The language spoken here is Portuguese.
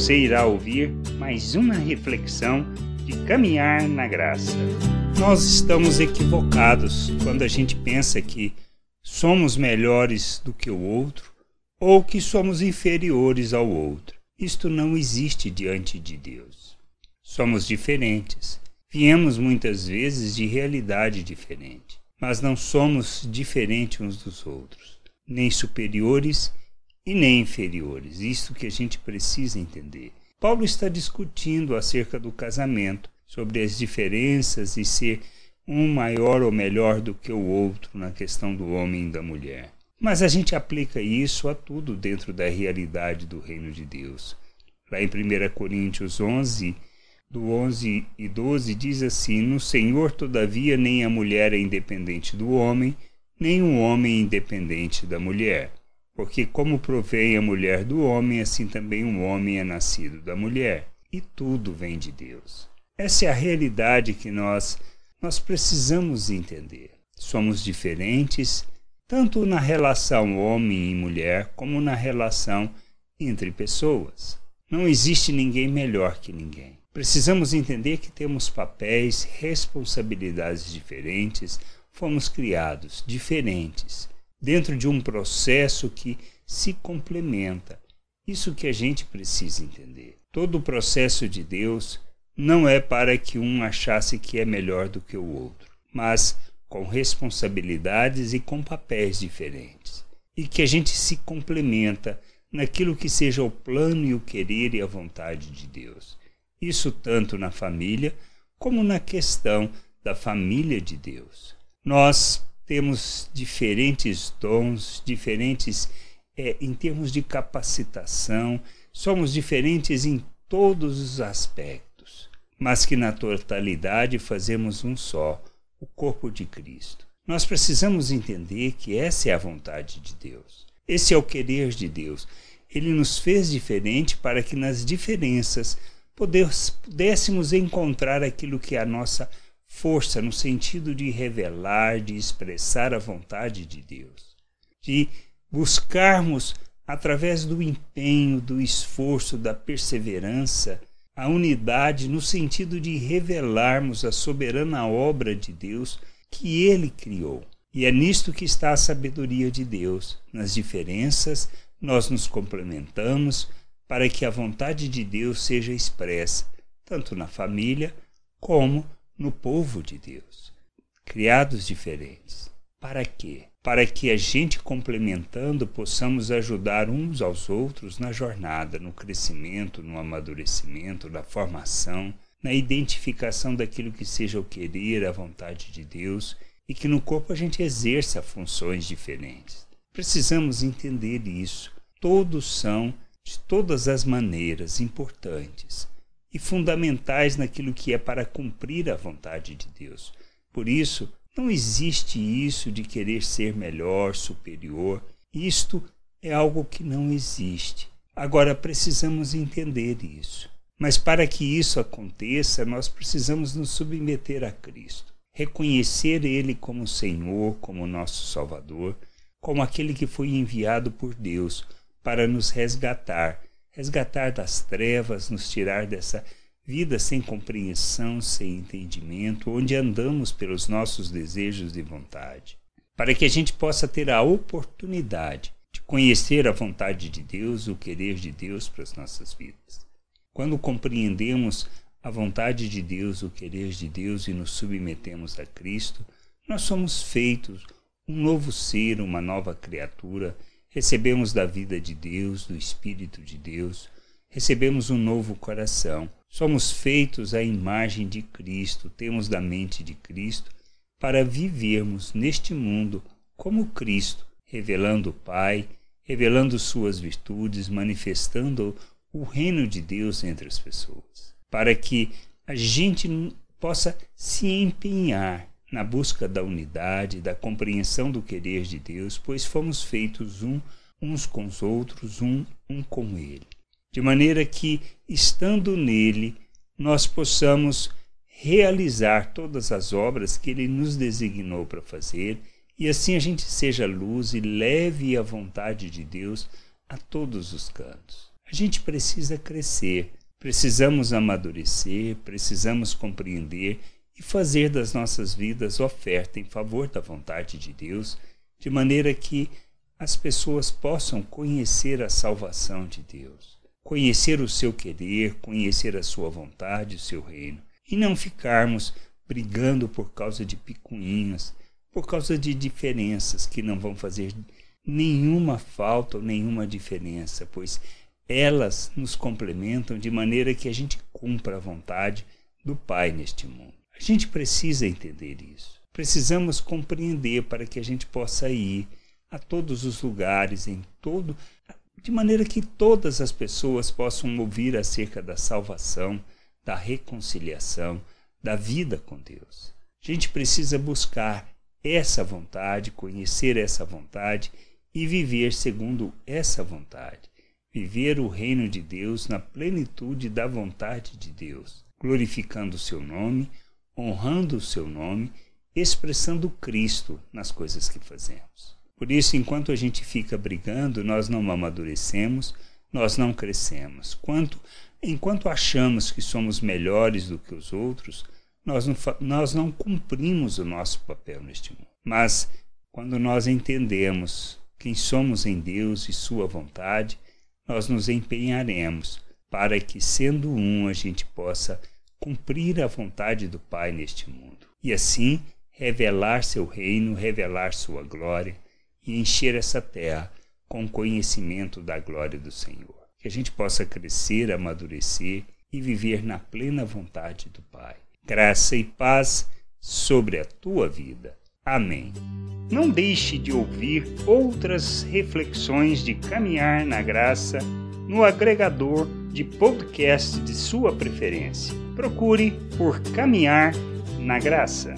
Você irá ouvir mais uma reflexão de caminhar na graça. Nós estamos equivocados quando a gente pensa que somos melhores do que o outro ou que somos inferiores ao outro. Isto não existe diante de Deus. Somos diferentes. Viemos muitas vezes de realidade diferente, mas não somos diferentes uns dos outros, nem superiores e nem inferiores. Isto que a gente precisa entender. Paulo está discutindo acerca do casamento, sobre as diferenças e ser um maior ou melhor do que o outro na questão do homem e da mulher. Mas a gente aplica isso a tudo dentro da realidade do reino de Deus. Lá em 1 Coríntios 11, do 11 e 12, diz assim: No Senhor, todavia, nem a mulher é independente do homem, nem o homem é independente da mulher. Porque, como provém a mulher do homem, assim também o homem é nascido da mulher. E tudo vem de Deus. Essa é a realidade que nós, nós precisamos entender. Somos diferentes tanto na relação homem e mulher, como na relação entre pessoas. Não existe ninguém melhor que ninguém. Precisamos entender que temos papéis, responsabilidades diferentes, fomos criados diferentes, dentro de um processo que se complementa. Isso que a gente precisa entender. Todo o processo de Deus não é para que um achasse que é melhor do que o outro, mas com responsabilidades e com papéis diferentes, e que a gente se complementa naquilo que seja o plano e o querer e a vontade de Deus. Isso tanto na família como na questão da família de Deus. Nós temos diferentes dons, diferentes é, em termos de capacitação, somos diferentes em todos os aspectos, mas que na totalidade fazemos um só, o corpo de Cristo. Nós precisamos entender que essa é a vontade de Deus. Esse é o querer de Deus. Ele nos fez diferente para que nas diferenças pudéssemos encontrar aquilo que é a nossa força no sentido de revelar, de expressar a vontade de Deus, de buscarmos através do empenho, do esforço, da perseverança, a unidade no sentido de revelarmos a soberana obra de Deus que ele criou. E é nisto que está a sabedoria de Deus. Nas diferenças, nós nos complementamos para que a vontade de Deus seja expressa, tanto na família como no povo de Deus. Criados diferentes. Para quê? para que a gente complementando possamos ajudar uns aos outros na jornada, no crescimento, no amadurecimento, na formação, na identificação daquilo que seja o querer, a vontade de Deus e que no corpo a gente exerça funções diferentes. Precisamos entender isso. Todos são, de todas as maneiras, importantes e fundamentais naquilo que é para cumprir a vontade de Deus. Por isso, não existe isso de querer ser melhor, superior. Isto é algo que não existe. Agora precisamos entender isso. Mas para que isso aconteça, nós precisamos nos submeter a Cristo, reconhecer Ele como Senhor, como nosso Salvador, como aquele que foi enviado por Deus para nos resgatar, resgatar das trevas, nos tirar dessa vida sem compreensão, sem entendimento, onde andamos pelos nossos desejos e vontade, para que a gente possa ter a oportunidade de conhecer a vontade de Deus, o querer de Deus para as nossas vidas. Quando compreendemos a vontade de Deus, o querer de Deus e nos submetemos a Cristo, nós somos feitos um novo ser, uma nova criatura, recebemos da vida de Deus, do Espírito de Deus, recebemos um novo coração. Somos feitos à imagem de Cristo, temos da mente de Cristo, para vivermos neste mundo como Cristo, revelando o Pai, revelando suas virtudes, manifestando o reino de Deus entre as pessoas, para que a gente possa se empenhar na busca da unidade, da compreensão do querer de Deus, pois fomos feitos um uns com os outros, um, um com Ele de maneira que, estando nele, nós possamos realizar todas as obras que ele nos designou para fazer e assim a gente seja luz e leve a vontade de Deus a todos os cantos. A gente precisa crescer, precisamos amadurecer, precisamos compreender e fazer das nossas vidas oferta em favor da vontade de Deus, de maneira que as pessoas possam conhecer a salvação de Deus, conhecer o seu querer, conhecer a sua vontade, o seu reino, e não ficarmos brigando por causa de picuinhas, por causa de diferenças que não vão fazer nenhuma falta ou nenhuma diferença, pois elas nos complementam de maneira que a gente cumpra a vontade do Pai neste mundo. A gente precisa entender isso. Precisamos compreender para que a gente possa ir a todos os lugares, em todo, de maneira que todas as pessoas possam ouvir acerca da salvação, da reconciliação, da vida com Deus. A gente precisa buscar essa vontade, conhecer essa vontade e viver segundo essa vontade. Viver o reino de Deus na plenitude da vontade de Deus, glorificando o seu nome, honrando o seu nome, expressando Cristo nas coisas que fazemos. Por isso, enquanto a gente fica brigando, nós não amadurecemos, nós não crescemos. Quanto, enquanto achamos que somos melhores do que os outros, nós não, nós não cumprimos o nosso papel neste mundo. Mas, quando nós entendemos quem somos em Deus e Sua vontade, nós nos empenharemos para que, sendo um, a gente possa cumprir a vontade do Pai neste mundo. E assim revelar seu reino, revelar sua glória e encher essa terra com conhecimento da glória do Senhor. Que a gente possa crescer, amadurecer e viver na plena vontade do Pai. Graça e paz sobre a tua vida. Amém. Não deixe de ouvir outras reflexões de caminhar na graça no agregador de podcast de sua preferência. Procure por Caminhar na Graça.